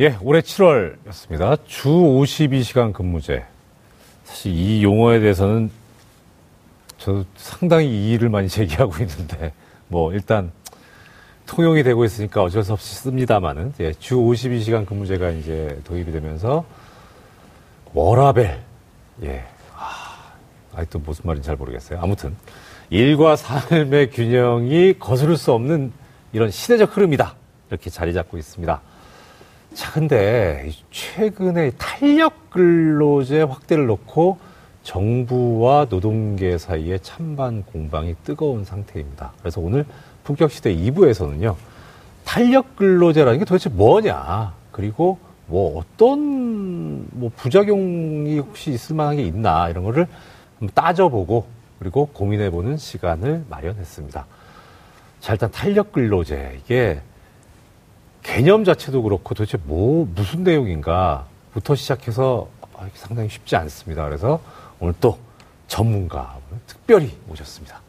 예, 올해 7월이었습니다. 주 52시간 근무제. 사실 이 용어에 대해서는 저도 상당히 이의를 많이 제기하고 있는데, 뭐, 일단, 통용이 되고 있으니까 어쩔 수 없이 씁니다만은, 예, 주 52시간 근무제가 이제 도입이 되면서, 워라벨, 예, 아, 아직도 무슨 말인지 잘 모르겠어요. 아무튼, 일과 삶의 균형이 거스를 수 없는 이런 시대적 흐름이다. 이렇게 자리 잡고 있습니다. 자, 근데 최근에 탄력 근로제 확대를 놓고 정부와 노동계 사이에 찬반 공방이 뜨거운 상태입니다. 그래서 오늘 품격시대 2부에서는요, 탄력 근로제라는 게 도대체 뭐냐, 그리고 뭐 어떤 뭐 부작용이 혹시 있을 만한 게 있나, 이런 거를 따져보고, 그리고 고민해보는 시간을 마련했습니다. 자, 일단 탄력 근로제. 이게 개념 자체도 그렇고 도대체 뭐, 무슨 내용인가부터 시작해서 아, 상당히 쉽지 않습니다. 그래서 오늘 또 전문가 특별히 모셨습니다.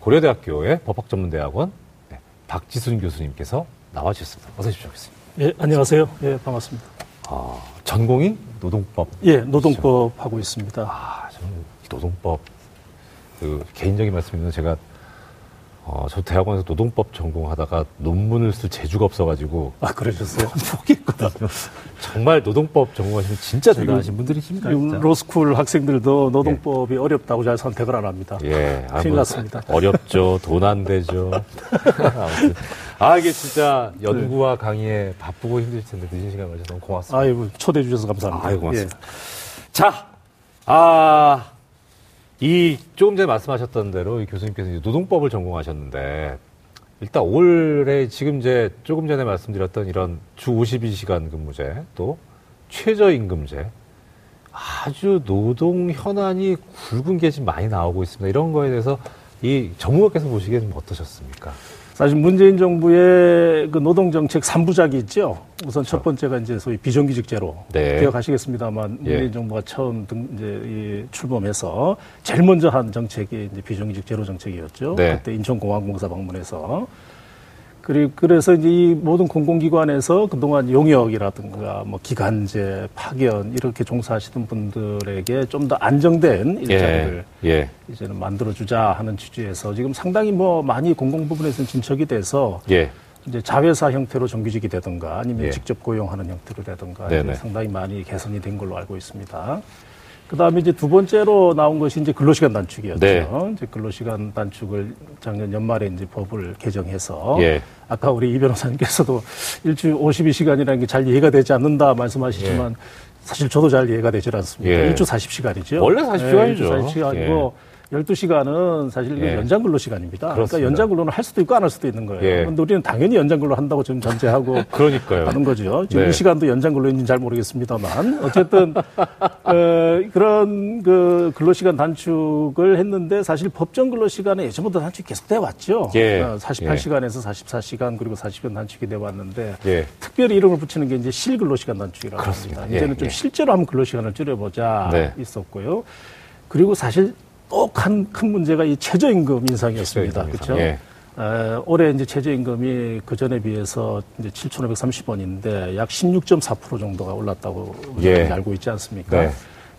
고려대학교의 법학전문대학원 네, 박지순 교수님께서 나와주셨습니다. 어서 오십시오, 교수님. 예, 안녕하세요. 예, 반갑습니다. 아, 전공이 노동법? 예, 노동법 하고 있습니다. 아, 저는 노동법, 그, 개인적인 말씀이면 제가 어, 저 대학원에서 노동법 전공하다가 논문을 쓸 재주가 없어가지고. 아, 그러셨어요? 포기했거든요. 정말 노동법 전공하시면 진짜 대단하신 분들이십니다. 로스쿨 학생들도 노동법이 예. 어렵다고 잘 선택을 안 합니다. 예. 아, 큰일 뭐, 났습니다. 어렵죠. 돈 안 되죠. 아, 이게 진짜 연구와 강의에 바쁘고 힘들 텐데 늦은 시간 맞아서 너무 고맙습니다. 아이고, 초대해 주셔서 감사합니다. 아이고, 고맙습니다. 예. 자, 아, 이 조금 전에 말씀하셨던 대로 이 교수님께서 노동법을 전공하셨는데 일단 올해 지금 이제 조금 전에 말씀드렸던 이런 주 52시간 근무제 또 최저임금제 아주 노동 현안이 굵은 게 지금 많이 나오고 있습니다. 이런 거에 대해서 이 전문가께서 보시기에는 어떠셨습니까? 사실 문재인 정부의 그 노동 정책 3부작이 있죠. 우선 첫. 번째가 이제 소위 비정규직제로 네. 기억하시겠습니다만 예. 문재인 정부가 처음 등 이제 이 출범해서 제일 먼저 한 정책이 이제 비정규직제로 정책이었죠. 네. 그때 인천공항공사 방문해서 그리고 그래서 이제 이 모든 공공기관에서 그동안 용역이라든가 뭐 기간제, 파견 이렇게 종사하시던 분들에게 좀 더 안정된 일자리를 예, 예. 이제는 만들어주자 하는 취지에서 지금 상당히 뭐 많이 공공 부분에서는 진척이 돼서 예. 이제 자회사 형태로 정규직이 되든가 아니면 예. 직접 고용하는 형태로 되든가 상당히 많이 개선이 된 걸로 알고 있습니다. 그 다음에 이제 두 번째로 나온 것이 이제 근로시간 단축이었죠. 네. 이제 근로시간 단축을 작년 연말에 이제 법을 개정해서 예. 아까 우리 이 변호사님께서도 일주 52시간이라는 게 잘 이해가 되지 않는다 말씀하시지만 예. 사실 저도 잘 이해가 되질 않습니다. 예. 일주 40시간이죠. 원래 40시간이죠. 네, 40시간이고 12시간은 사실 예. 연장 근로 시간입니다. 그러니까 연장 근로는 할 수도 있고 안 할 수도 있는 거예요. 예. 그런데 우리는 당연히 연장 근로 한다고 지금 전제하고 그러니까요. 하는 거죠. 지금 네. 이 시간도 연장 근로인지는 잘 모르겠습니다만 어쨌든 어, 그런 그 근로 시간 단축을 했는데 사실 법정 근로 시간은 예전부터 단축이 계속돼 왔죠. 예. 48시간에서 44시간 그리고 40시간 단축이 돼 왔는데 예. 특별히 이름을 붙이는 게 이제 실 근로 시간 단축이라고 그렇습니다. 합니다. 이제는 좀 예. 실제로 한번 근로 시간을 줄여보자 네. 있었고요. 그리고 사실 또큰큰 문제가 이 최저임금 인상이었습니다. 그렇죠? 예. 에, 올해 이제 최저임금이 그 전에 비해서 이제 7,530원인데 약 16.4% 정도가 올랐다고 예. 알고 있지 않습니까? 네.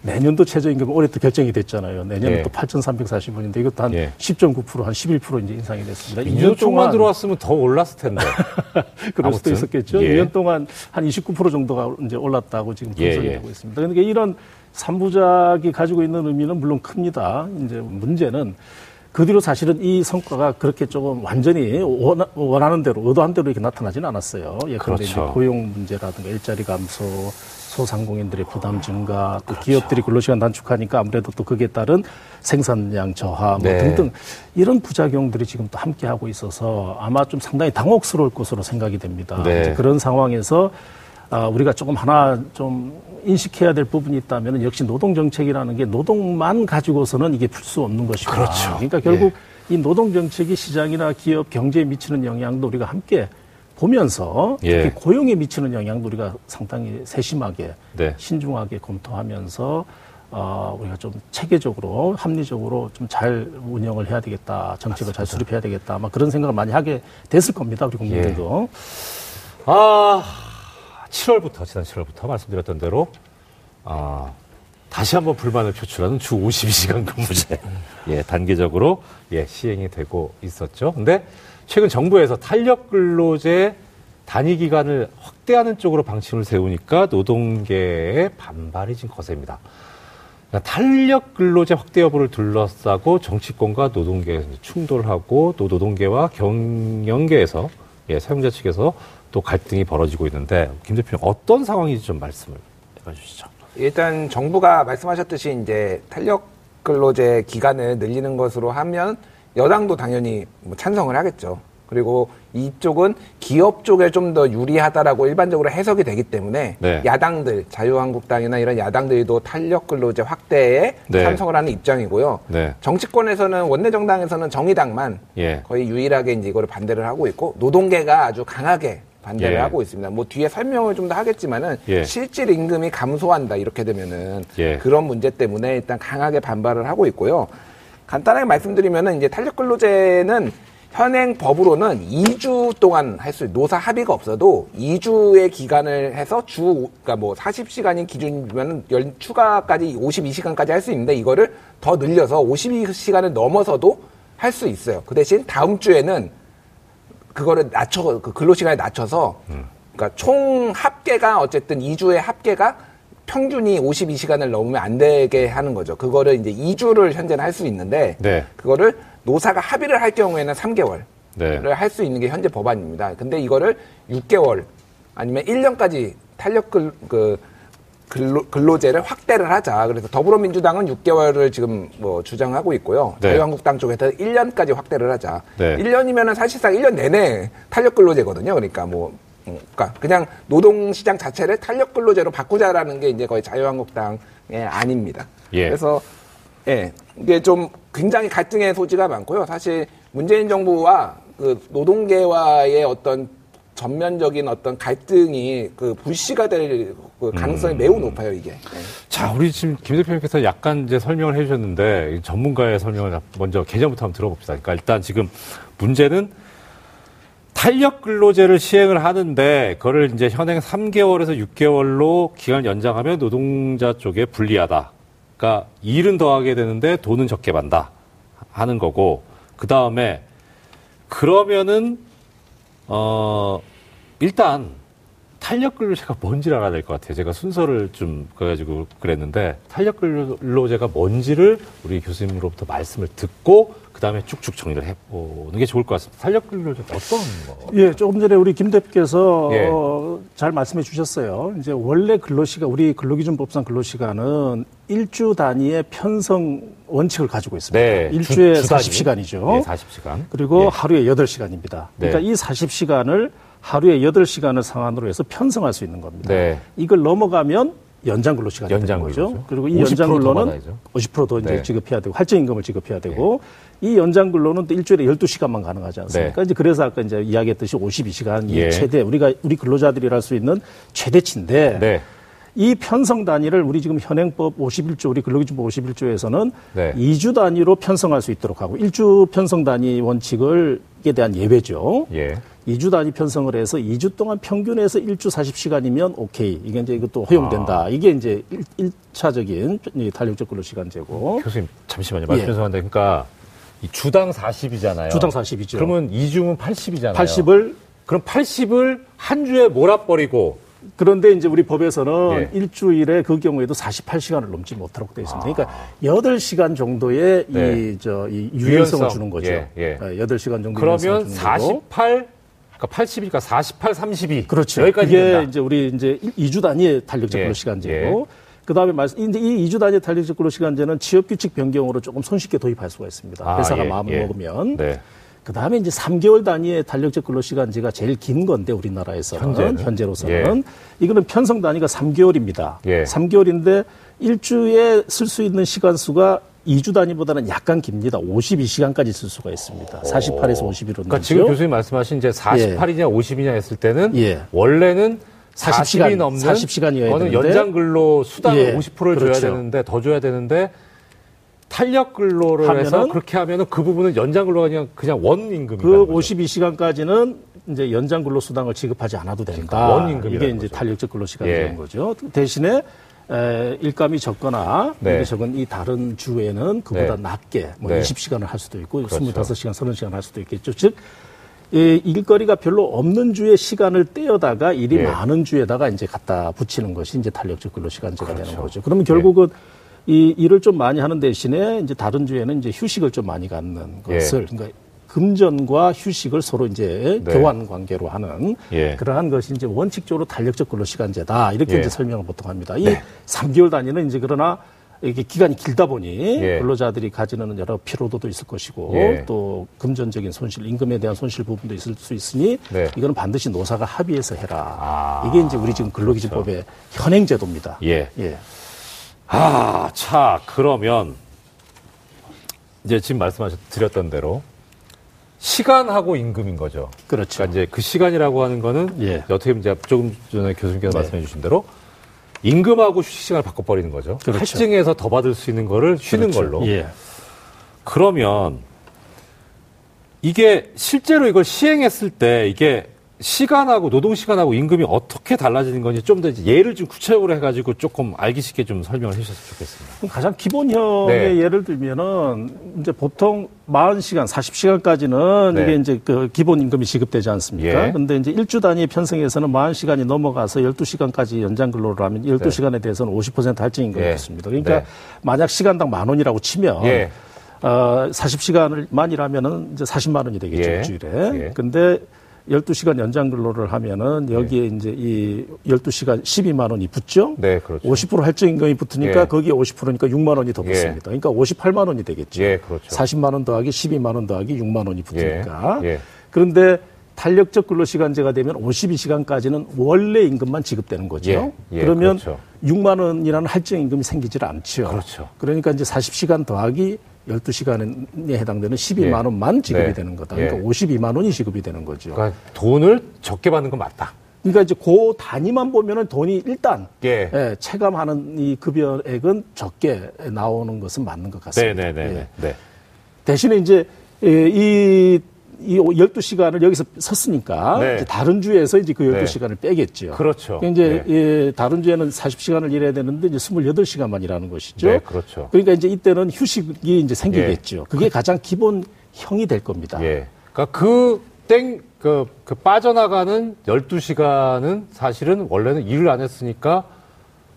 내년도 최저임금 올해 또 결정이 됐잖아요. 내년은 예. 또 8,340원인데 이것도 한 예. 10.9%, 한 11% 이제 인상이 됐습니다. 2년 동안 들어왔으면 더 올랐을 텐데. 그럴 아무튼. 수도 있었겠죠. 예. 2년 동안 한 29% 정도가 이제 올랐다고 지금 분석이 예, 예. 되고 있습니다. 그러니까 이런 삼부작이 가지고 있는 의미는 물론 큽니다. 이제 문제는 그 뒤로 사실은 이 성과가 그렇게 조금 완전히 원하는 대로 의도한 대로 이렇게 나타나지는 않았어요. 예컨대 그렇죠. 이제 고용 문제라든가 일자리 감소, 소상공인들의 부담 증가, 또 그렇죠. 기업들이 근로시간 단축하니까 아무래도 또 거기에 따른 생산량 저하 뭐 네. 등등 이런 부작용들이 지금 또 함께 하고 있어서 아마 좀 상당히 당혹스러울 것으로 생각이 됩니다. 네. 그런 상황에서 아, 우리가 조금 하나 좀 인식해야 될 부분이 있다면 역시 노동 정책이라는 게 노동만 가지고서는 이게 풀 수 없는 것이고 그렇죠. 그러니까 결국 예. 이 노동 정책이 시장이나 기업 경제에 미치는 영향도 우리가 함께 보면서 예. 고용에 미치는 영향도 우리가 상당히 세심하게 네. 신중하게 검토하면서 어, 우리가 좀 체계적으로 합리적으로 좀 잘 운영을 해야 되겠다 정책을 맞습니다. 잘 수립해야 되겠다 아마 그런 생각을 많이 하게 됐을 겁니다 우리 국민들도 예. 아 7월부터 지난 7월부터 말씀드렸던 대로 아, 다시 한번 불만을 표출하는 주 52시간 근무제 예, 단계적으로 예, 시행이 되고 있었죠. 근데 최근 정부에서 탄력 근로제 단위 기간을 확대하는 쪽으로 방침을 세우니까 노동계의 반발이 지금 거셉니다. 그러니까 탄력 근로제 확대 여부를 둘러싸고 정치권과 노동계에서 충돌하고 또 노동계와 경영계에서 예, 사용자 측에서 또 갈등이 벌어지고 있는데 김 대표님 어떤 상황인지 좀 말씀을 해주시죠. 일단 정부가 말씀하셨듯이 이제 탄력 근로제 기간을 늘리는 것으로 하면 여당도 당연히 뭐 찬성을 하겠죠. 그리고 이쪽은 기업 쪽에 좀 더 유리하다라고 일반적으로 해석이 되기 때문에 네. 야당들 자유한국당이나 이런 야당들도 탄력 근로제 확대에 네. 찬성을 하는 입장이고요. 네. 정치권에서는 원내 정당에서는 정의당만 예. 거의 유일하게 이제 이거를 반대를 하고 있고 노동계가 아주 강하게 반대를 예. 하고 있습니다. 뭐 뒤에 설명을 좀 더 하겠지만은 예. 실질 임금이 감소한다 이렇게 되면은 예. 그런 문제 때문에 일단 강하게 반발을 하고 있고요. 간단하게 말씀드리면은 이제 탄력 근로제는 현행 법으로는 2주 동안 할 수, 노사 합의가 없어도 2주의 기간을 해서 주, 그러니까 뭐 40시간인 기준이면 연 추가까지 52시간까지 할 수 있는데 이거를 더 늘려서 52시간을 넘어서도 할 수 있어요. 그 대신 다음 주에는 그거를 낮춰, 그 근로 시간에 낮춰서 그러니까 총 합계가 어쨌든 2주의 합계가 평균이 52시간을 넘으면 안 되게 하는 거죠. 그거를 이제 2주를 현재는 할 수 있는데 네. 그거를 노사가 합의를 할 경우에는 3개월을 네. 할수 있는 게 현재 법안입니다. 근데 이거를 6개월 아니면 1년까지 탄력 근, 그 근로, 근로제를 확대를 하자. 그래서 더불어민주당은 6개월을 지금 뭐 주장하고 있고요. 네. 자유한국당 쪽에서 1년까지 확대를 하자. 네. 1년이면은 사실상 1년 내내 탄력 근로제거든요. 그러니까 뭐 음, 그러니까 그냥 노동 시장 자체를 탄력 근로제로 바꾸자라는 게 이제 거의 자유한국당의 아닙니다. 예. 그래서 예, 이게 좀 굉장히 갈등의 소지가 많고요. 사실 문재인 정부와 그 노동계와의 어떤 전면적인 어떤 갈등이 그 불씨가 될 그 가능성이 음. 매우 높아요, 이게. 네. 자, 우리 지금 김 대표님께서 약간 이제 설명을 해 주셨는데 전문가의 설명을 먼저 개념부터 한번 들어봅시다. 그러니까 일단 지금 문제는 탄력 근로제를 시행을 하는데 그거를 이제 현행 3개월에서 6개월로 기간을 연장하면 노동자 쪽에 불리하다. 그러니까 일은 더하게 되는데 돈은 적게 받다 하는 거고 그 다음에 그러면은 어 일단 탄력 근로제가 뭔지를 알아야 될 것 같아요. 제가 순서를 좀 그래가지고 그랬는데 탄력 근로제가 뭔지를 우리 교수님으로부터 말씀을 듣고 그 다음에 쭉쭉 정리를 해보는 게 좋을 것 같습니다. 탄력 근로제 어떤 거? 예, 조금 전에 우리 김 대표께서 예. 어, 잘 말씀해 주셨어요. 이제 원래 근로시간 우리 근로기준법상 근로시간은 일주 단위의 편성 원칙을 가지고 있습니다. 네, 일주에 주, 40시간이죠. 네, 40시간. 그리고 예. 하루에 8시간입니다. 그러니까 네. 이 40시간을 하루에 8시간을 상한으로 해서 편성할 수 있는 겁니다. 네. 이걸 넘어가면 연장 근로 시간이 연장 되는 거죠. 근로죠. 그리고 이 연장 근로는 50%더 이제 네. 지급해야 되고 할증 임금을 지급해야 되고 네. 이 연장 근로는 또 일주일에 12시간만 가능하지 않습니까? 네. 이제 그래서 아까 이제 이야기했듯이 52시간이 예. 최대 우리가 우리 근로자들이 할 수 있는 최대치인데 네. 이 편성 단위를 우리 지금 현행법 51조 우리 근로기준법 51조에서는 네. 2주 단위로 편성할 수 있도록 하고 1주 편성 단위 원칙을 에 대한 예외죠. 예. 2주 단위 편성을 해서 2주 동안 평균에서 1주 40시간이면 오케이. 이게 이제 이것도 허용된다. 아. 이게 이제 1, 차적인 탄력적 근로 시간제고. 교수님, 잠시만요. 말씀 죄송한데. 예. 그러니까 이 주당 40이잖아요. 주당 40이죠. 그러면 2주면 80이잖아요. 80을 그럼 80을 한 주에 몰아버리고 그런데 이제 우리 법에서는 예. 일주일에 그 경우에도 48시간을 넘지 못하도록 되어 있습니다. 그러니까 아. 그러니까 8시간 정도의 네. 이, 저, 이 유연성을 주는 거죠. 예, 예. 8시간 정도 그러면 48, 그러니까 80이니까 48, 32. 그렇죠. 여기까지 이게 된다. 이제 우리 이제 2주 단위의 탄력적 근로 예. 시간제고 예. 그 다음에 말씀, 이제 이 2주 단위 탄력적 근로 시간제는 취업 규칙 변경으로 조금 손쉽게 도입할 수가 있습니다. 아, 회사가 예, 마음을 예. 먹으면. 네. 그 다음에 이제 3개월 단위의 탄력적 근로 시간제가 제일 긴 건데 우리나라에서는 현재는? 현재로서는 예. 이거는 편성 단위가 3개월입니다. 예. 3개월인데 일주에 쓸 수 있는 시간 수가 2주 단위보다는 약간 깁니다. 52시간까지 쓸 수가 있습니다. 48에서 51로. 그러니까 지금 교수님 말씀하신 이제 48이냐 예. 50이냐 했을 때는 예. 원래는 40시간이 넘는 40시간이어야 되는데 연장 근로 수당을 예. 50%를 그렇죠. 줘야 되는데 더 줘야 되는데 탄력 근로를 하면은, 해서 그렇게 하면은 그 부분은 연장 근로가 그냥 그냥 원 임금이 그 52시간까지는 이제 연장 근로 수당을 지급하지 않아도 된다. 원 임금 이게 이제 탄력적 근로 시간이라는 예. 거죠. 대신에 에, 일감이 적거나 네. 적은 이 다른 주에는 그보다 네. 낮게 뭐 네. 20시간을 할 수도 있고 그렇죠. 25시간, 30시간 할 수도 있겠죠. 즉 이 일거리가 별로 없는 주의 시간을 떼어다가 일이 예. 많은 주에다가 이제 갖다 붙이는 것이 이제 탄력적 근로 시간제가 그렇죠. 되는 거죠. 그러면 결국은 예. 이 일을 좀 많이 하는 대신에 이제 다른 주에는 이제 휴식을 좀 많이 갖는 것을 예. 그러니까 금전과 휴식을 서로 이제 네. 교환 관계로 하는 예. 그러한 것이 이제 원칙적으로 탄력적 근로 시간제다 이렇게 예. 이제 설명을 보통 합니다. 이 네. 3개월 단위는 이제 그러나 이게 기간이 길다 보니 예. 근로자들이 가지는 여러 피로도도 있을 것이고 예. 또 금전적인 손실, 임금에 대한 손실 부분도 있을 수 있으니 네. 이거는 반드시 노사가 합의해서 해라. 아. 이게 이제 우리 지금 근로기준법의 그렇죠. 현행 제도입니다. 예. 예. 아, 자, 그러면 이제 지금 말씀하셨 드렸던 대로 시간하고 임금인 거죠. 그렇죠. 그러니까 이제 그 시간이라고 하는 거는 예. 어떻게 보면 이제 조금 전에 교수님께서 네. 말씀해 주신 대로 임금하고 휴식 시간을 바꿔버리는 거죠. 그렇죠. 할증해서 더 받을 수 있는 거를 쉬는 그렇죠. 걸로. 예. 그러면 이게 실제로 이걸 시행했을 때 이게 시간하고 노동 시간하고 임금이 어떻게 달라지는 건지 좀 더 예를 좀 구체적으로 해가지고 조금 알기 쉽게 좀 설명을 해주셨으면 좋겠습니다. 가장 기본형의 네. 예를 들면은 이제 보통 40시간, 40시간까지는 네. 이게 이제 그 기본 임금이 지급되지 않습니까? 예. 근데 이제 일주 단위 편성에서는 40시간이 넘어가서 12시간까지 연장 근로를 하면 12시간에 네. 대해서는 50% 할증 임금이 예. 있습니다. 그러니까 네. 만약 시간당 만 원이라고 치면 예. 어, 40시간을만 일하면은 이제 40만 원이 되겠죠, 예. 일주일에. 예. 근데 12시간 연장 근로를 하면은 여기에 네. 이제 이 12시간 12만 원이 붙죠? 네, 그렇죠. 50% 할증 임금이 붙으니까 예. 거기에 50%니까 6만 원이 더 예. 붙습니다. 예. 그러니까 58만 원이 되겠죠. 예, 그렇죠. 40만 원 더하기 12만 원 더하기 6만 원이 붙으니까. 예. 예. 그런데 탄력적 근로시간제가 되면 52시간까지는 원래 임금만 지급되는 거죠. 예, 예, 그러면 그렇죠. 6만 원이라는 할증 임금이 생기질 않죠. 그렇죠. 그러니까 이제 40시간 더하기 12시간에 해당되는 12만 원만 지급이 네. 되는 거다. 그러니까 예. 52만 원이 지급이 되는 거죠. 그러니까 돈을 적게 받는 건 맞다. 그러니까 이제 그 단위만 보면은 돈이 일단 예. 예, 체감하는 이 급여액은 적게 나오는 것은 맞는 것 같습니다. 네네네. 네, 네, 예. 네. 대신에 이제 이 이 12시간을 여기서 섰으니까 네. 다른 주에서 이제 그 12시간을 네. 빼겠죠. 그렇죠. 그러니까 이제 네. 예, 다른 주에는 40시간을 일해야 되는데 이제 28시간만 일하는 것이죠. 네, 그렇죠. 그러니까 이제 이때는 휴식이 이제 생기겠죠. 예. 그게 가장 기본 형이 될 겁니다. 예. 그러니까 그 땡, 그, 그 빠져나가는 12시간은 사실은 원래는 일을 안 했으니까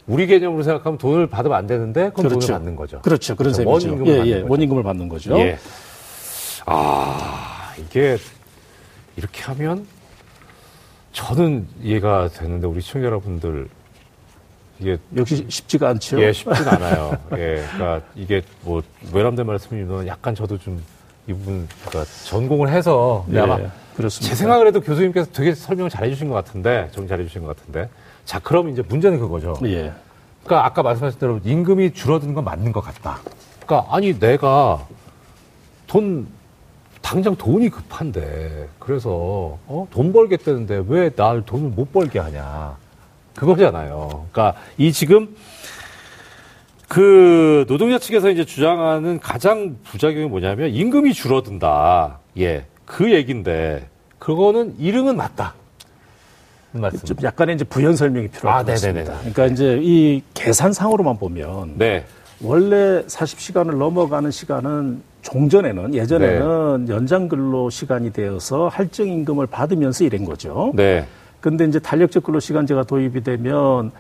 우리 개념으로 생각하면 돈을 받으면 안 되는데 그건 그렇죠. 돈을 받는 거죠. 그렇죠. 그런 그렇죠. 셈이죠. 원임금을, 예, 받는 예. 원임금을 받는 거죠. 예. 아. 이게 이렇게 하면 저는 이해가 되는데 우리 시청자 여러분들 이게 역시 쉽지가 않죠. 예, 쉽진 않아요. 예, 그러니까 이게 뭐 외람된 말씀이면 약간 저도 좀 이 부분 그러니까 전공을 해서 네, 아마 그렇습니다. 제 생각을 해도 교수님께서 되게 설명을 잘해주신 것 같은데 좀 잘해주신 것 같은데 자 그럼 이제 문제는 그거죠. 예. 그러니까 아까 말씀하신 대로 임금이 줄어드는 건 맞는 것 같다. 그러니까 아니 내가 돈 당장 돈이 급한데 그래서 어? 돈 벌겠다는데 왜 날 돈을 못 벌게 하냐 그거잖아요. 그러니까 이 지금 그 노동자 측에서 이제 주장하는 가장 부작용이 뭐냐면 임금이 줄어든다. 예, 그 얘기인데 그거는 이름은 맞다. 좀 약간의 이제 부연 설명이 필요할 아, 것 같습니다. 그러니까 이제 이 계산상으로만 보면 네. 원래 40시간을 넘어가는 시간은 종전에는 예전에는 네. 연장 근로 시간이 되어서 할증 임금을 받으면서 일한 거죠. 네. 근데 이제 탄력적 근로 시간제가 도입이 되면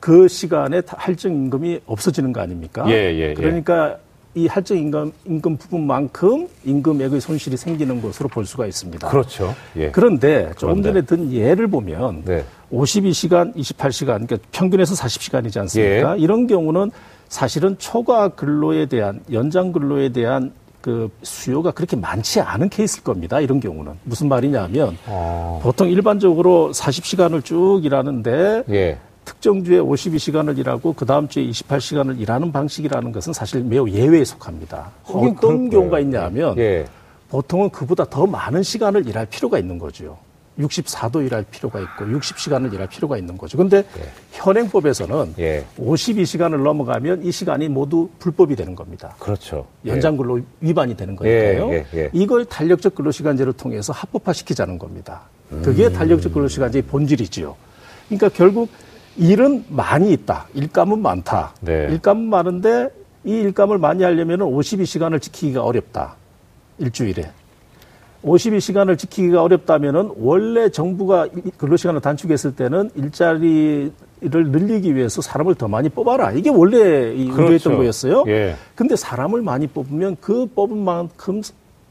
그 시간에 할증 임금이 없어지는 거 아닙니까? 예, 예, 예. 그러니까 이 할증 임금 임금 부분만큼 임금액의 손실이 생기는 것으로 볼 수가 있습니다. 그렇죠. 예. 그런데 조금 전에 든 예를 보면 네. 52시간, 28시간, 그러니까 평균에서 40시간이지 않습니까? 예. 이런 경우는 사실은 초과 근로에 대한 연장 근로에 대한 그 수요가 그렇게 많지 않은 케이스일 겁니다. 이런 경우는 무슨 말이냐면 아. 보통 일반적으로 40시간을 쭉 일하는데 예. 특정 주에 52시간을 일하고 그 다음 주에 28시간을 일하는 방식이라는 것은 사실 매우 예외에 속합니다. 어, 어떤 경우가 있냐면 예. 보통은 그보다 더 많은 시간을 일할 필요가 있는 거죠. 64도 일할 필요가 있고 60시간을 일할 필요가 있는 거죠. 근데 예. 현행법에서는 예. 52시간을 넘어가면 이 시간이 모두 불법이 되는 겁니다. 그렇죠. 연장 근로 위반이 되는 거니까요. 예, 예, 예. 이걸 탄력적 근로 시간제를 통해서 합법화 시키자는 겁니다. 그게 음. 탄력적 근로 시간제의 본질이지요. 그러니까 결국 일은 많이 있다. 일감은 많다. 네. 일감은 많은데 이 일감을 많이 하려면 52시간을 지키기가 어렵다. 일주일에. 52시간을 지키기가 어렵다면은 원래 정부가 근로시간을 단축했을 때는 일자리를 늘리기 위해서 사람을 더 많이 뽑아라. 이게 원래 그렇죠. 의도했던 거였어요. 예. 근데 사람을 많이 뽑으면 그 뽑은 만큼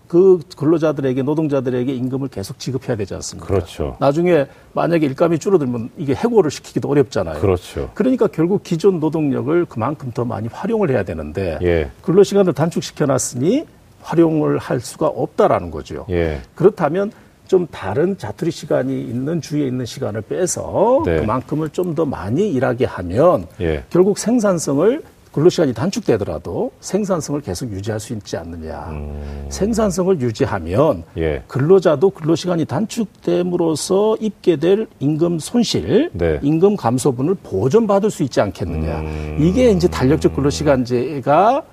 그 근로자들에게 노동자들에게 임금을 계속 지급해야 되지 않습니까? 그렇죠. 나중에 만약에 일감이 줄어들면 이게 해고를 시키기도 어렵잖아요. 그렇죠. 그러니까 결국 기존 노동력을 그만큼 더 많이 활용을 해야 되는데 예. 근로시간을 단축시켜 놨으니 활용을 할 수가 없다라는 거죠. 예. 그렇다면 좀 다른 자투리 시간이 있는 주위에 있는 시간을 빼서 네. 그만큼을 좀 더 많이 일하게 하면 예. 결국 생산성을 근로시간이 단축되더라도 생산성을 계속 유지할 수 있지 않느냐. 음. 생산성을 유지하면 예. 근로자도 근로시간이 단축됨으로써 입게 될 임금 손실, 네. 임금 감소분을 보전받을 수 있지 않겠느냐. 음. 이게 이제 달력적 근로시간제가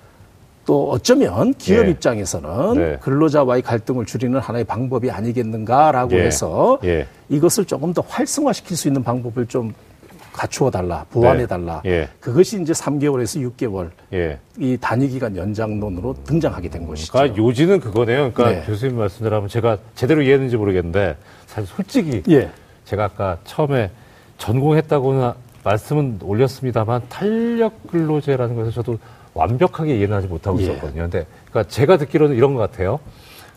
또 어쩌면 기업 예. 입장에서는 네. 근로자와의 갈등을 줄이는 하나의 방법이 아니겠는가라고 예. 해서 예. 이것을 조금 더 활성화시킬 수 있는 방법을 좀 갖추어 달라, 보완해 달라. 네. 예. 그것이 이제 3개월에서 6개월 예. 이 단위 기간 연장론으로 등장하게 된 것이죠. 그러니까 요지는 그거네요. 그러니까 네. 교수님 말씀대로 하면 제가 제대로 이해했는지 모르겠는데 사실 솔직히 예. 제가 아까 처음에 전공했다고는 말씀은 올렸습니다만 탄력 근로제라는 것을 저도 완벽하게 이해는 하지 못하고 예. 있었거든요. 근데 그러니까 제가 듣기로는 이런 것 같아요.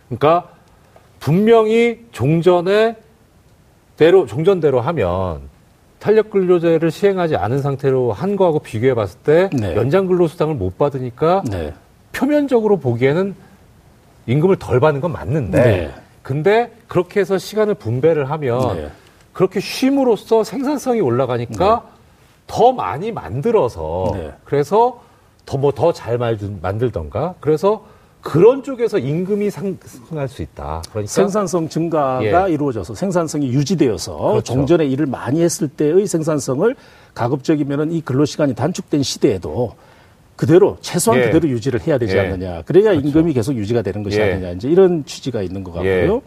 그러니까 분명히 종전에 대로 종전대로 하면 탄력 근로제를 시행하지 않은 상태로 한 거하고 비교해 봤을 때 네. 연장 근로 수당을 못 받으니까 네. 표면적으로 보기에는 임금을 덜 받는 건 맞는데 네. 근데 그렇게 해서 시간을 분배를 하면 네. 그렇게 쉼으로써 생산성이 올라가니까 네. 더 많이 만들어서 네. 그래서 더 뭐 더 잘 만들던가 그래서 그런 쪽에서 임금이 상승할 수 있다. 그러니까 생산성 증가가 예. 이루어져서 생산성이 유지되어서 그렇죠. 종전에 일을 많이 했을 때의 생산성을 가급적이면은 이 근로 시간이 단축된 시대에도 그대로 최소한 예. 그대로 유지를 해야 되지 예. 않느냐. 그래야 그렇죠. 임금이 계속 유지가 되는 것이 예. 아니냐. 이제 이런 취지가 있는 것 같고요. 예.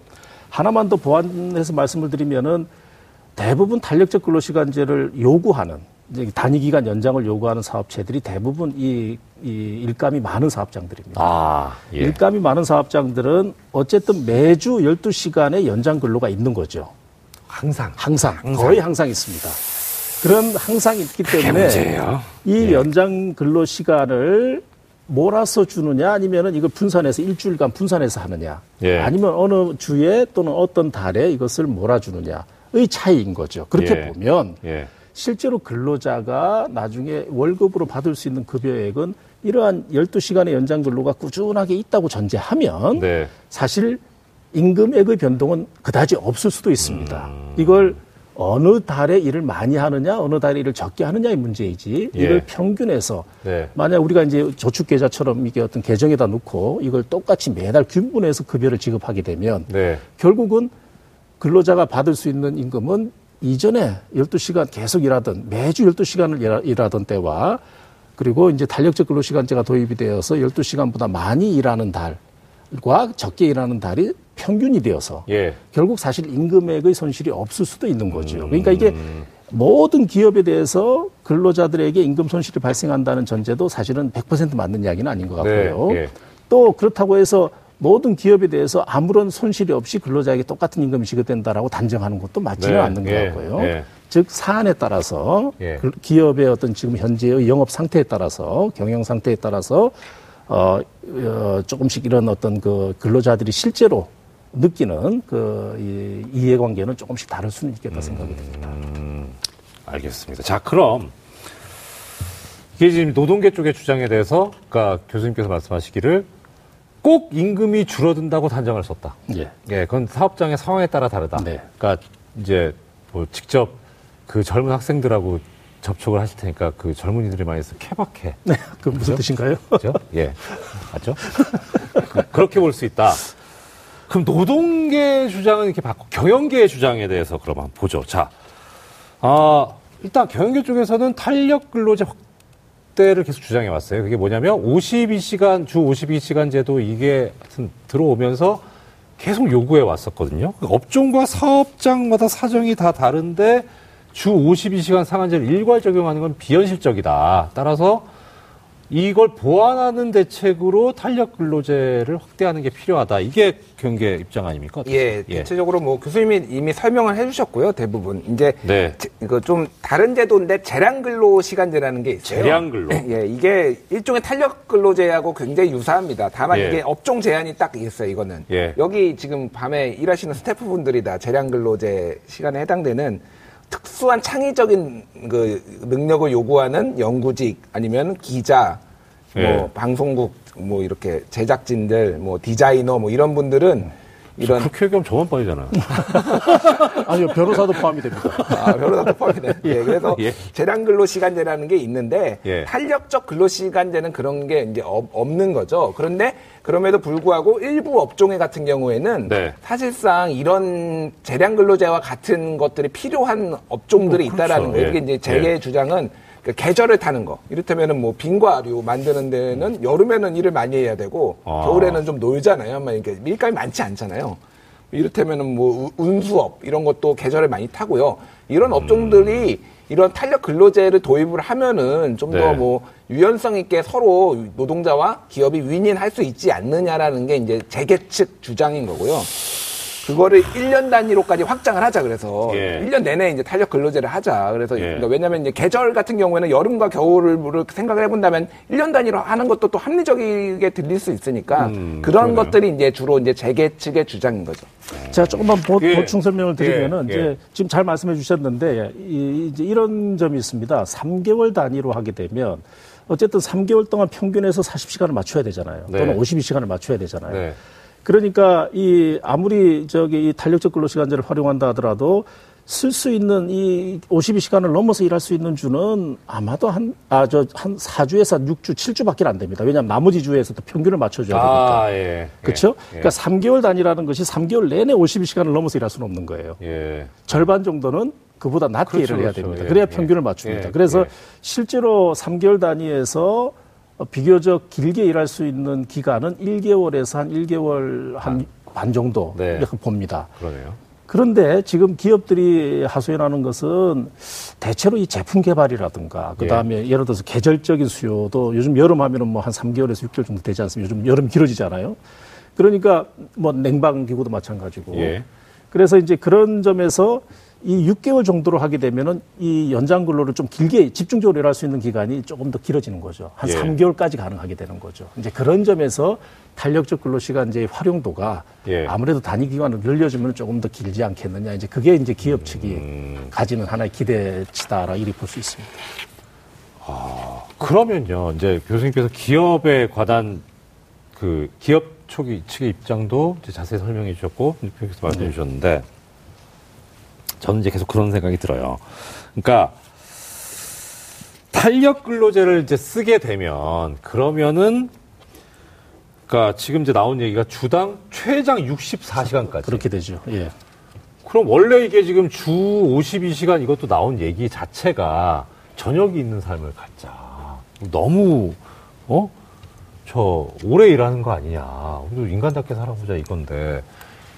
하나만 더 보완해서 말씀을 드리면은 대부분 탄력적 근로시간제를 요구하는 단위 기간 연장을 요구하는 사업체들이 대부분 이, 이 일감이 많은 사업장들입니다. 아, 예. 일감이 많은 사업장들은 어쨌든 매주 12시간의 연장 근로가 있는 거죠. 항상. 항상. 항상. 거의 항상 있습니다. 그런 항상 있기 때문에 이 예. 연장 근로 시간을 몰아서 주느냐 아니면은 이걸 분산해서 일주일간 분산해서 하느냐 예. 아니면 어느 주에 또는 어떤 달에 이것을 몰아주느냐의 차이인 거죠. 그렇게 예. 보면 예. 실제로 근로자가 나중에 월급으로 받을 수 있는 급여액은 이러한 12시간의 연장 근로가 꾸준하게 있다고 전제하면 네. 사실 임금액의 변동은 그다지 없을 수도 있습니다. 음. 이걸 어느 달에 일을 많이 하느냐, 어느 달에 일을 적게 하느냐의 문제이지, 예. 이걸 평균해서, 네. 만약 우리가 이제 저축계좌처럼 이게 어떤 계정에다 놓고 이걸 똑같이 매달 균분해서 급여를 지급하게 되면, 네. 결국은 근로자가 받을 수 있는 임금은 이전에 12시간 계속 일하던 매주 12시간을 일하던 때와 그리고 이제 탄력적 근로시간제가 도입이 되어서 12시간보다 많이 일하는 달과 적게 일하는 달이 평균이 되어서 예. 결국 사실 임금액의 손실이 없을 수도 있는 거죠. 음. 그러니까 이게 모든 기업에 대해서 근로자들에게 임금 손실이 발생한다는 전제도 사실은 100% 맞는 이야기는 아닌 것 같고요. 네. 예. 또 그렇다고 해서 모든 기업에 대해서 아무런 손실이 없이 근로자에게 똑같은 임금이 지급된다라고 단정하는 것도 맞지는 네, 않는 것 예, 같고요. 예. 즉 사안에 따라서 예. 그 기업의 어떤 지금 현재의 영업 상태에 따라서 경영 상태에 따라서 어, 어 조금씩 이런 어떤 그 근로자들이 실제로 느끼는 그 이, 이해관계는 조금씩 다를 수는 있겠다 생각이 듭니다. 음, 알겠습니다. 자 그럼 이게 지금 노동계 쪽의 주장에 대해서 그러니까 교수님께서 말씀하시기를 꼭 임금이 줄어든다고 단정할 수 없다. 예. 예, 그건 사업장의 상황에 따라 다르다. 네. 그러니까 이제 뭐 직접 그 젊은 학생들하고 접촉을 하실 테니까 그 젊은이들이 많이 해서 케바케. 네, 그 무슨 뜻인가요? 그죠? 예. 맞죠? 그, 그렇게 볼 수 있다. 그럼 노동계 주장은 이렇게 바꿔 경영계 주장에 대해서 그러면 보죠. 자, 아, 일단 경영계 쪽에서는 탄력 근로제 확 대를 계속 주장해 왔어요. 그게 뭐냐면 52시간 주 52시간 제도 이게 들어오면서 계속 요구해 왔었거든요. 업종과 사업장마다 사정이 다 다른데 주 52시간 상한제를 일괄 적용하는 건 비현실적이다. 따라서 이걸 보완하는 대책으로 탄력 근로제를 확대하는 게 필요하다. 이게 경계 입장 아닙니까? 예, 예, 대체적으로 뭐 교수님이 이미 설명을 해주셨고요. 대부분 이제 네. 이거 좀 다른 제도인데 재량 근로 시간제라는 게 있어요. 재량 근로. 예, 이게 일종의 탄력 근로제하고 굉장히 유사합니다. 다만 예. 이게 업종 제한이 딱 있어요. 이거는 예. 여기 지금 밤에 일하시는 스태프분들이 다 재량 근로제 시간에 해당되는 특수한 창의적인 그 능력을 요구하는 연구직 아니면 기자, 뭐 예. 방송국 뭐 이렇게 제작진들, 뭐 디자이너 뭐 이런 분들은 이런 그렇게 얘기하면 저만 빠지잖아요. 아니요 변호사도 포함이 됩니다. 아 변호사도 포함이 돼. 예, 그래서 예. 재량 근로 시간제라는 게 있는데 예. 탄력적 근로 시간제는 그런 게 이제 없는 거죠. 그런데 그럼에도 불구하고 일부 업종의 같은 경우에는 네. 사실상 이런 재량 근로제와 같은 것들이 필요한 업종들이 뭐, 있다라는 거예요. 이게 예. 이제 제 예. 주장은 그 계절을 타는 거. 이를테면은 뭐 빙과류 만드는 데는 여름에는 일을 많이 해야 되고 아. 겨울에는 좀 놀잖아요. 막 이렇게 밀감이 많지 않잖아요. 이를테면은 뭐 운수업 이런 것도 계절을 많이 타고요. 이런 업종들이 이런 탄력 근로제를 도입을 하면은 좀 더뭐 네. 유연성 있게 서로 노동자와 기업이 윈윈할 수 있지 않느냐라는 게 이제 재계 측 주장인 거고요. 그거를 1년 단위로까지 확장을 하자 그래서 예. 1년 내내 이제 탄력 근로제를 하자. 그래서 예. 그러니까 왜냐면 이제 계절 같은 경우에는 여름과 겨울을 생각을 해 본다면 1년 단위로 하는 것도 또 합리적이게 들릴 수 있으니까 음, 그런 그러네요. 것들이 이제 주로 이제 재계 측의 주장인 거죠. 제가 조금만 보, 예. 충 설명을 드리면은 예. 이제 예. 지금 잘 말씀해 주셨는데 이, 이제 이런 점이 있습니다. 3개월 단위로 하게 되면 어쨌든 3개월 동안 평균에서 40시간을 맞춰야 되잖아요. 네. 또는 52시간을 맞춰야 되잖아요. 네. 그러니까 이 아무리 저기 이 탄력적 근로시간제를 활용한다 하더라도 쓸 수 있는 이 52시간을 넘어서 일할 수 있는 주는 아마도 한, 아, 저, 한 4주에서 6주, 7주밖에 안 됩니다. 왜냐하면 나머지 주에서도 평균을 맞춰줘야 되니까. 아, 예. 그렇죠? 예. 그러니까 3개월 단위라는 것이 3개월 내내 52시간을 넘어서 일할 수는 없는 거예요. 예. 절반 정도는 그보다 낮게 그렇죠, 일을 해야 그렇죠. 됩니다. 그래야 예. 평균을 맞춥니다. 예. 그래서 예. 실제로 3개월 단위에서 어, 비교적 길게 일할 수 있는 기간은 1개월에서 한 1개월 한 반 정도 네. 이렇게 봅니다. 그러네요. 그런데 지금 기업들이 하소연하는 것은 대체로 이 제품 개발이라든가 그 다음에 예. 를 들어서 계절적인 수요도 요즘 여름 하면은 뭐 한 3개월에서 6개월 정도 되지 않습니까? 요즘 여름 길어지잖아요. 그러니까 뭐 냉방 기구도 마찬가지고. 예. 그래서 이제 그런 점에서 이 6개월 정도로 하게 되면은 이 연장 근로를 좀 길게 집중적으로 일할 수 있는 기간이 조금 더 길어지는 거죠. 한 예. 3개월까지 가능하게 되는 거죠. 이제 그런 점에서 탄력적 근로 시간제의 활용도가 예. 아무래도 단위 기간을 늘려주면 조금 더 길지 않겠느냐. 이제 그게 이제 기업 측이 음. 가지는 하나의 기대치다라 이리 볼 수 있습니다. 아, 그러면요. 이제 교수님께서 기업에 관한 그 기업 초기 측의 입장도 자세히 설명해 주셨고, 교수님께서 말씀해 주셨는데, 저는 이제 계속 그런 생각이 들어요. 그러니까 탄력 근로제를 이제 쓰게 되면 그러면은 그러니까 지금 이제 나온 얘기가 주당 최장 64시간까지 그렇게 되죠. 예. 그럼 원래 이게 지금 주 52시간 이것도 나온 얘기 자체가 저녁이 있는 삶을 갖자. 너무 어? 저 오래 일하는 거 아니냐. 우리도 인간답게 살아보자 이건데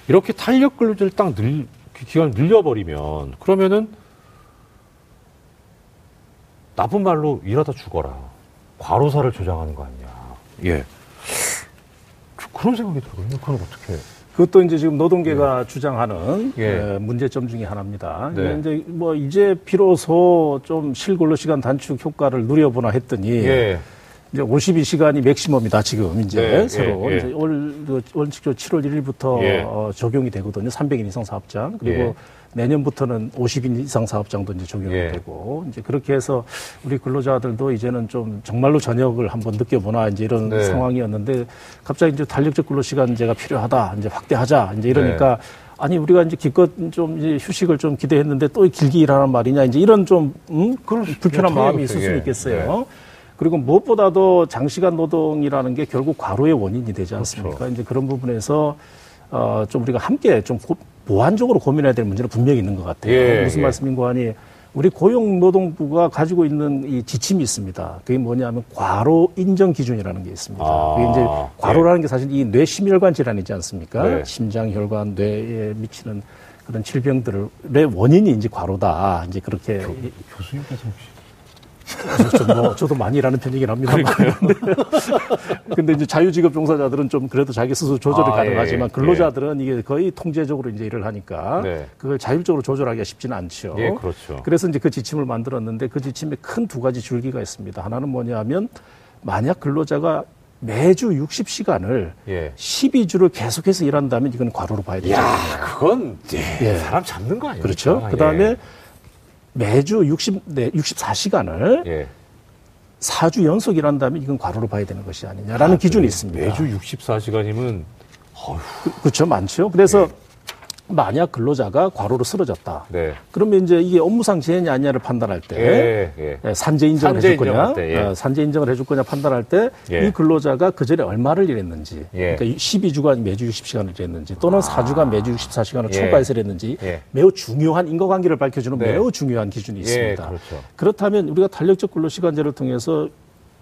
이렇게 탄력 근로제를 딱 늘, 그 기간을 늘려버리면 그러면은 나쁜 말로 일하다 죽어라. 과로사를 조장하는 거 아니냐. 예. 그런 생각이 들거든요. 그건 어떻게. 그것도 이제 지금 노동계가 예. 주장하는 예. 문제점 중의 하나입니다. 네. 이제 뭐 이제 비로소 좀 실근로 시간 단축 효과를 누려보나 했더니 예. 이제 52시간이 맥시멈이다 지금 이제 네, 새로 예, 예. 이제 올그 원칙적으로 7월 1일부터 예. 어, 적용이 되거든요. 300인 이상 사업장 그리고 예. 내년부터는 50인 이상 사업장도 이제 적용이 예. 되고 이제 그렇게 해서 우리 근로자들도 이제는 좀 정말로 저녁을 한번 느껴보나 이제 이런 네. 상황이었는데 갑자기 이제 탄력적 근로시간제가 필요하다 이제 확대하자 이제 이러니까 네. 아니 우리가 이제 기껏 좀 이제 휴식을 좀 기대했는데 또 길게 일하는 말이냐 이제 이런 좀 음? 불편한 마음이 있을 수 있겠어요. 네. 그리고 무엇보다도 장시간 노동이라는 게 결국 과로의 원인이 되지 않습니까? 그렇죠. 이제 그런 부분에서 어, 좀 우리가 함께 좀 고, 보완적으로 고민해야 될 문제는 분명히 있는 것 같아요. 예, 무슨 예. 말씀인고 하니 우리 고용노동부가 가지고 있는 이 지침이 있습니다. 그게 뭐냐면 과로 인정 기준이라는 게 있습니다. 아, 그게 이제 과로라는 예. 게 사실 이 뇌심혈관 질환이지 않습니까? 네. 심장혈관, 뇌에 미치는 그런 질병들의 원인이 이제 과로다. 이제 그렇게 교, 교수님께서 혹시 뭐 저도 많이 일하는 편이긴 합니다. 근데 이제 자유직업 종사자들은 좀 그래도 자기 스스로 조절이 아, 가능하지만 예, 근로자들은 예. 이게 거의 통제적으로 이제 일을 하니까 네. 그걸 자율적으로 조절하기가 쉽지는 않죠. 예, 그렇죠. 그래서 이제 그 지침을 만들었는데 그 지침에 큰 두 가지 줄기가 있습니다. 하나는 뭐냐면 만약 근로자가 매주 60시간을 예. 12주를 계속해서 일한다면 이건 과로로 봐야 되죠. 야, 그건 예. 사람 잡는 거 아니에요? 그렇죠. 그다음에 예. 매주 60, 네, 64시간을 예. 4주 연속 일한다면 이건 과로로 봐야 되는 것이 아니냐라는 아, 기준이 있습니다. 매주 64시간이면 어휴. 그, 그렇죠. 많죠. 그래서 예. 만약 근로자가 과로로 쓰러졌다. 네. 그러면 이제 이게 업무상 재해냐 아니냐를 판단할 때 예, 예. 예 산재 인정을 산재 해줄 거냐, 때, 예. 어, 산재 인정을 해줄 거냐 판단할 때이 예. 근로자가 그 전에 얼마를 일했는지, 예. 그러니까 12주간 매주 60시간을 일했는지 또는 아. 4주간 매주 64시간을 초과해서 일했는지 매우 중요한 인과관계를 밝혀주는 네. 매우 중요한 기준이 있습니다. 그렇죠. 그렇다면 우리가 탄력적 근로시간제를 통해서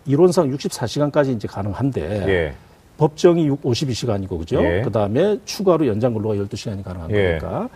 이론상 64시간까지 이제 가능한데 법정이 52시간이고 그죠? 예. 그다음에 추가로 연장 근로가 12시간이 가능한 예. 거니까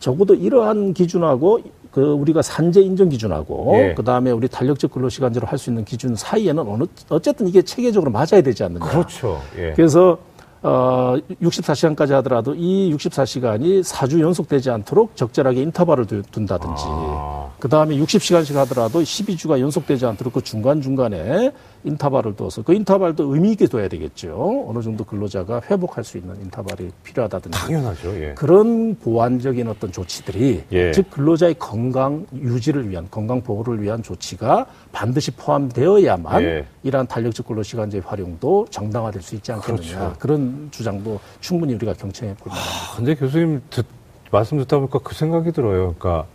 적어도 이러한 기준하고 그 우리가 산재 인정 기준하고 예. 그다음에 우리 탄력적 근로 시간제로 할 수 있는 기준 사이에는 어느 어쨌든 이게 체계적으로 맞아야 되지 않느냐. 그렇죠. 예. 그래서 어, 64시간까지 하더라도 이 64시간이 4주 연속되지 않도록 적절하게 인터벌을 둔다든지, 아. 그 다음에 60시간씩 하더라도 12주가 연속되지 않도록 그 중간중간에 인터벌을 둬서 그 인터벌도 의미 있게 둬야 되겠죠. 어느 정도 근로자가 회복할 수 있는 인터벌이 필요하다든지. 당연하죠. 예. 그런 보완적인 어떤 조치들이 예. 즉 근로자의 건강 유지를 위한 건강 보호를 위한 조치가 반드시 포함되어야만 예. 이러한 탄력적 근로시간제 활용도 정당화될 수 있지 않겠느냐. 그렇죠. 그런 주장도 충분히 우리가 경청해 볼 만합니다. 아, 근데 교수님 듣, 말씀 듣다 보니까 그 생각이 들어요. 그러니까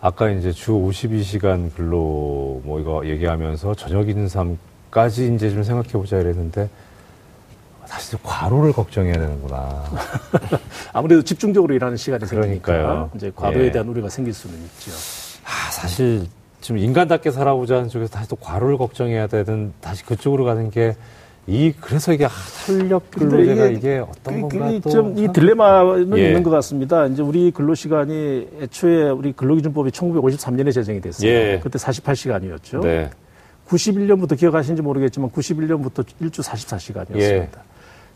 아까 이제 주 52시간 근로 뭐 이거 얘기하면서 저녁 있는 삶 까지 이제 좀 생각해 보자 이랬는데 사실 과로를 걱정해야 되는구나. 아무래도 집중적으로 일하는 시간이 생기니까 이제 과로에 예. 대한 우려가 생길 수는 있죠. 아, 사실 지금 인간답게 살아보자는 쪽에서 다시 또 과로를 걱정해야 되는 다시 그쪽으로 가는 게 이 그래서 이게 아, 탄력 근로제가 이게, 어떤 그, 건가 좀이 딜레마는 예. 있는 것 같습니다. 이제 우리 근로 시간이 애초에 우리 근로기준법이 1953년에 제정이 됐어요. 예. 그때 48시간이었죠. 네. 91년부터 기억하시는지 모르겠지만 91년부터 일주 44시간이었습니다. 예.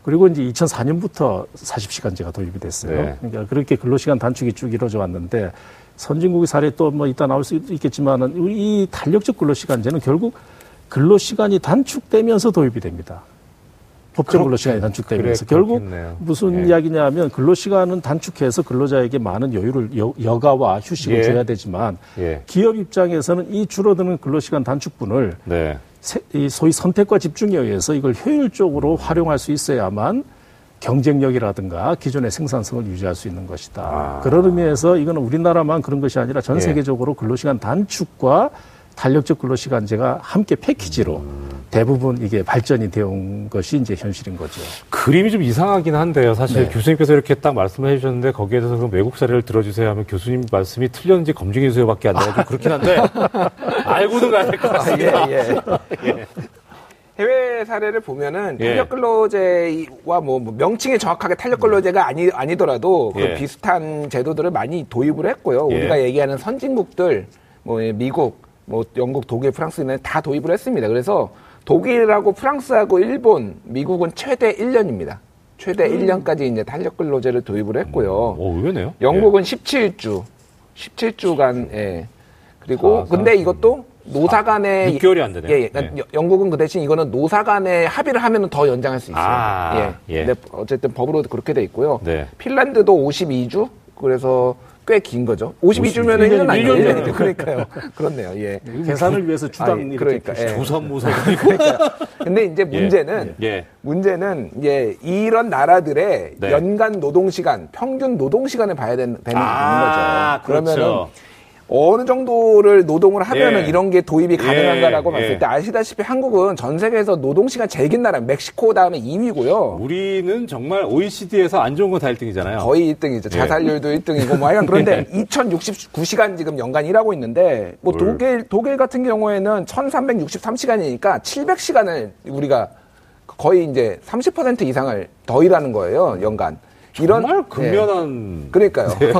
그리고 이제 2004년부터 40시간제가 도입이 됐어요. 네. 그러니까 그렇게 근로시간 단축이 쭉 이루어져 왔는데 선진국의 사례 또 뭐 이따 나올 수 있겠지만은 이 탄력적 근로시간제는 결국 근로 시간이 단축되면서 도입이 됩니다. 법정 근로 시간이 단축되면서 그래, 결국 무슨 예. 이야기냐면 근로 시간은 단축해서 근로자에게 많은 여유를 여, 가와 휴식을 예. 줘야 되지만 예. 기업 입장에서는 이 줄어드는 근로 시간 단축분을 네. 세, 이 소위 선택과 집중에 의해서 이걸 효율적으로 활용할 수 있어야만 경쟁력이라든가 기존의 생산성을 유지할 수 있는 것이다. 아. 그런 의미에서 이거는 우리나라만 그런 것이 아니라 전 예. 세계적으로 근로시간 단축과 탄력적 근로시간제가 함께 패키지로 음. 대부분 이게 발전이 되어 온 것이 이제 현실인 거죠. 그림이 좀 이상하긴 한데요. 사실 네. 교수님께서 이렇게 딱 말씀을 해주셨는데 거기에 대해서 그럼 외국 사례를 들어주세요 하면 교수님 말씀이 틀렸는지 검증해 주세요밖에 안 나와서 그렇긴 한데 알고는 가야 될 것 같습니다. 아, 예, 예. 예. 해외 사례를 보면은 예. 탄력 근로제와 뭐, 뭐 명칭이 정확하게 탄력 근로제가 아니 아니더라도 그 예. 비슷한 제도들을 많이 도입을 했고요. 예. 우리가 얘기하는 선진국들 뭐 미국 뭐 영국, 독일, 프랑스는 다 도입을 했습니다. 그래서 독일하고 프랑스하고 일본, 미국은 최대 1년입니다. 최대 음. 1년까지 이제 탄력 근로제를 도입을 했고요. 음. 오, 의외네요. 영국은 예. 17주, 17주간, 예. 그리고, 아, 근데 이것도 노사 간의 6개월이 안 되네요. 예, 예. 예. 영국은 그 대신 이거는 노사 간의 합의를 하면 더 연장할 수 있어요. 아, 예. 예. 근데 어쨌든 법으로 그렇게 돼 있고요. 네. 핀란드도 52주. 그래서 꽤 긴 거죠. 52주면 1년 아니에요. 1년이죠. 그러니까요. 그렇네요. 예. 계산을 위해서 주당 아니, 그러니까 예. 조선무선 그러니까. 근데 이제 예. 문제는 예. 예. 문제는 예 이런 나라들의 네. 연간 노동 시간, 평균 노동 시간을 봐야 되는, 되는 아, 거죠. 그러면은 그렇죠. 어느 정도를 노동을 하면은 예. 이런 게 도입이 가능한가라고 예. 봤을 예. 때 아시다시피 한국은 전 세계에서 노동 시간 제일 긴 나라 멕시코 다음에 2위고요. 우리는 정말 OECD에서 안 좋은 건 다 1등이잖아요. 거의 1등이죠. 예. 자살률도 1등이고 뭐 하여간 그런데 2069시간 지금 연간 일하고 있는데 뭐 독일 독일 같은 경우에는 1363시간이니까 700시간을 우리가 거의 이제 30% 이상을 더 일하는 거예요, 연간. 이런 정말 근면한 네. 그러니까요 네.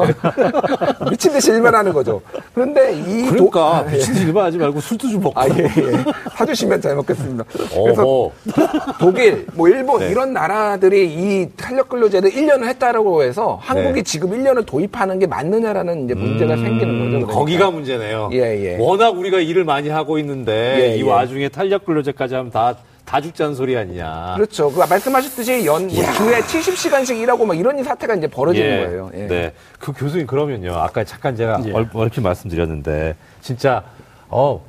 미친 듯이 일만 하는 거죠. 그런데 이 그러니까 도... 미친 듯이 일만 하지 말고 술도 좀 먹고 아, 예, 예. 사주시면 잘 먹겠습니다. 그래서 독일, 뭐 일본 네. 이런 나라들이 이 탄력 근로제를 1년을 했다라고 해서 한국이 네. 지금 1년을 도입하는 게 맞느냐라는 이제 문제가 음... 생기는 거죠. 그러니까. 거기가 문제네요. 예, 예. 워낙 우리가 일을 많이 하고 있는데 예, 이 예. 와중에 탄력 근로제까지 하면 다 다 죽자는 소리 아니냐. 그렇죠. 그 말씀하셨듯이 연 뭐 주에 70시간씩 일하고 막 이런 사태가 이제 벌어지는 예. 거예요. 예. 네. 그 교수님 그러면요. 아까 잠깐 제가 예. 얼 핏 말씀드렸는데 진짜 어.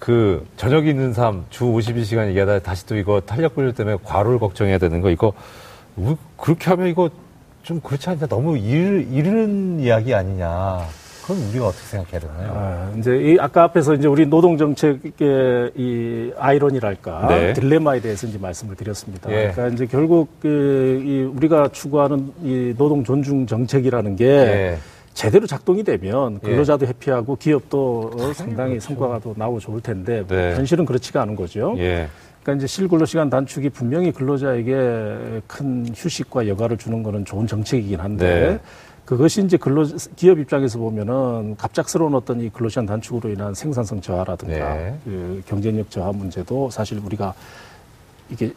그 저녁 있는 삶 주 52시간 얘기하다 다시 또 이거 탄력 분류 때문에 과로를 걱정해야 되는 거 이거 그렇게 하면 이거 좀 그렇지 않냐 너무 일, 이른 이야기 아니냐 그건 우리가 어떻게 생각해야 되나요? 아, 이제 이 아까 앞에서 이제 우리 노동 정책의 이 아이러니랄까 네. 딜레마에 대해서 이제 말씀을 드렸습니다. 예. 그러니까 이제 결국 그 이 우리가 추구하는 이 노동 존중 정책이라는 게 예. 제대로 작동이 되면 예. 근로자도 예. 해피하고 기업도 상당히 그렇죠. 성과가 더 나오고 좋을 텐데 네. 현실은 그렇지가 않은 거죠. 예. 그러니까 이제 실근로 시간 단축이 분명히 근로자에게 큰 휴식과 여가를 주는 거는 좋은 정책이긴 한데 네. 그것이 이제 근로 기업 입장에서 보면은 갑작스러운 어떤 이 근로시간 단축으로 인한 생산성 저하라든가 네. 그 경쟁력 저하 문제도 사실 우리가 이게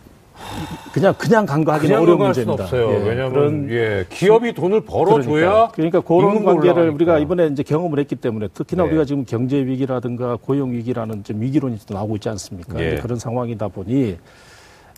그냥 그냥 간과하기는 어려운 문제입니다. 없어요. 예, 왜냐하면 예, 기업이 돈을 벌어줘야 그러니까, 그러니까 그런 관계를 우리가 이번에 이제 경험을 했기 때문에 특히나 네. 우리가 지금 경제 위기라든가 고용 위기라는 좀 위기론이 또 나오고 있지 않습니까? 예. 그런 상황이다 보니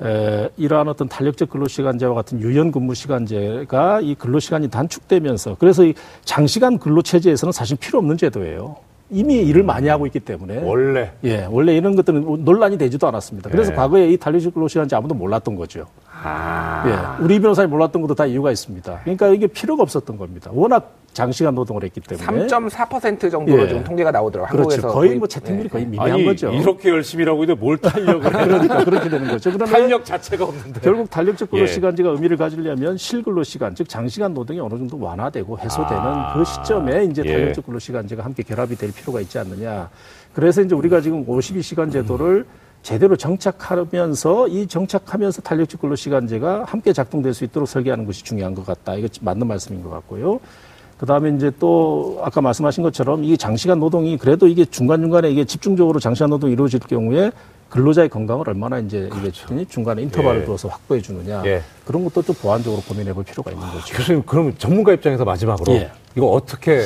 에, 이러한 어떤 탄력적 근로시간제와 같은 유연 근무시간제가 이 근로시간이 단축되면서 그래서 이 장시간 근로체제에서는 사실 필요 없는 제도예요. 이미 일을 많이 하고 있기 때문에 원래 예 원래 이런 것들은 논란이 되지도 않았습니다. 그래서 네. 과거에 이 탄력적 근로시간제 아무도 몰랐던 거죠. 아. 예, 우리 변호사님 몰랐던 것도 다 이유가 있습니다. 그러니까 이게 필요가 없었던 겁니다. 워낙 장시간 노동을 했기 때문에 3.4% 정도로 예. 지금 통계가 나오더라고요. 그렇죠. 한국에서 거의 뭐 채택률이 예. 거의 미미한 아니, 거죠. 이렇게 열심히 일하고 있는데 뭘 탄력을 그러니까 그렇게 되는 거죠. 그러면 탄력 자체가 없는데 결국 탄력적 근로 예. 시간제가 의미를 가지려면 실근로 시간, 즉 장시간 노동이 어느 정도 완화되고 해소되는 아. 그 시점에 이제 예. 탄력적 근로 시간제가 함께 결합이 될 필요가 있지 않느냐. 그래서 이제 우리가 지금 52시간 제도를 음. 제대로 정착하면서 이 정착하면서 탄력적 근로 시간제가 함께 작동될 수 있도록 설계하는 것이 중요한 것 같다. 이거 맞는 말씀인 것 같고요. 그 다음에 이제 또 아까 말씀하신 것처럼 이게 장시간 노동이 그래도 이게 중간중간에 이게 집중적으로 장시간 노동이 이루어질 경우에 근로자의 건강을 얼마나 이제 그렇죠. 이게 중간에 인터벌을 예. 두어서 확보해 주느냐 예. 그런 것도 좀 보완적으로 고민해 볼 필요가 있는 거죠. 교수님 그럼 전문가 입장에서 마지막으로 예. 이거 어떻게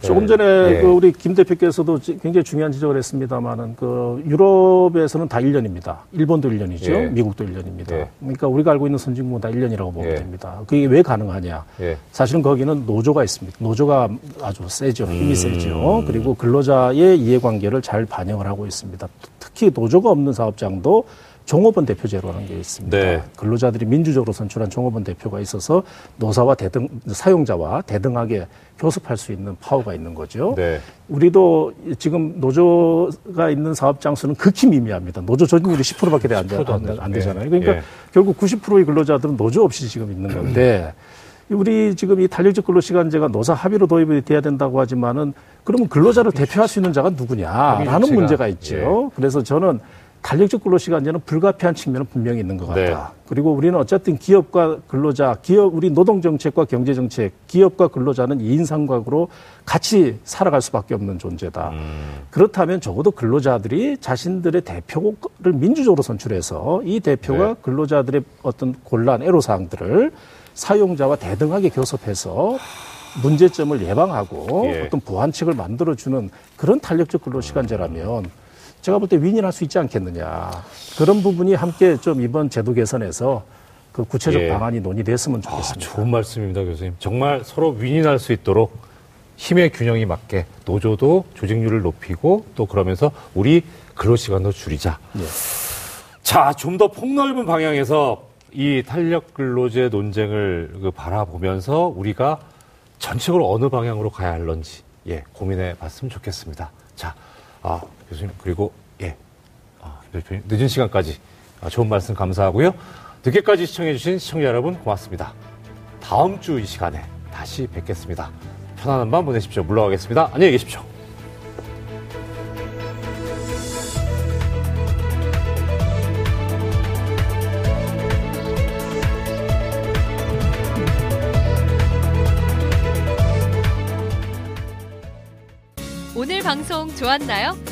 조금 전에 네. 그 우리 김 대표께서도 굉장히 중요한 지적을 했습니다만은 그 유럽에서는 다 1년입니다. 일본도 1년이죠. 예. 미국도 1년입니다. 예. 그러니까 우리가 알고 있는 선진국은 다 1년이라고 보면 예. 됩니다. 그게 왜 가능하냐? 예. 사실은 거기는 노조가 있습니다. 노조가 아주 세죠. 힘이 음. 세죠. 그리고 근로자의 이해관계를 잘 반영을 하고 있습니다. 특히 노조가 없는 사업장도 종업원 대표제로라는 게 있습니다. 네. 근로자들이 민주적으로 선출한 종업원 대표가 있어서 노사와 대등 사용자와 대등하게 교섭할 수 있는 파워가 있는 거죠. 네. 우리도 지금 노조가 있는 사업장 수는 극히 미미합니다. 노조 조직률이 10%밖에 안, 안, 안 되잖아요. 그러니까 네. 결국 90%의 근로자들은 노조 없이 지금 있는 건데 우리 지금 이 탄력적 근로시간제가 노사 합의로 도입이 돼야 된다고 하지만은 그러면 근로자를 대표할 수 있는 자가 누구냐라는 문제가 있죠. 예. 그래서 저는 탄력적 근로시간제는 불가피한 측면은 분명히 있는 것 같다. 네. 그리고 우리는 어쨌든 기업과 근로자, 기업, 우리 노동 정책과 경제 정책, 기업과 근로자는 이인상각으로 같이 살아갈 수밖에 없는 존재다. 음. 그렇다면 적어도 근로자들이 자신들의 대표를 민주적으로 선출해서 이 대표가 네. 근로자들의 어떤 곤란, 애로 사항들을 사용자와 대등하게 교섭해서 문제점을 예방하고 예. 어떤 보완책을 만들어주는 그런 탄력적 근로시간제라면 제가 볼 때 윈윈할 수 있지 않겠느냐. 그런 부분이 함께 좀 이번 제도 개선에서 그 구체적 예. 방안이 논의됐으면 아, 좋겠습니다. 아, 좋은 말씀입니다, 교수님. 정말 서로 윈윈할 수 있도록 힘의 균형이 맞게 노조도 조직률을 높이고 또 그러면서 우리 근로 시간도 줄이자. 예. 자, 좀 더 폭넓은 방향에서 이 탄력 근로제 논쟁을 그 바라보면서 우리가 전체적으로 어느 방향으로 가야 할런지 예, 고민해 봤으면 좋겠습니다. 자, 아, 교수님, 그리고, 예, 아, 늦은 시간까지 아, 좋은 말씀 감사하고요. 늦게까지 시청해주신 시청자 여러분 고맙습니다. 다음 주 이 시간에 다시 뵙겠습니다. 편안한 밤 보내십시오. 물러가겠습니다. 안녕히 계십시오. 오늘 방송 좋았나요?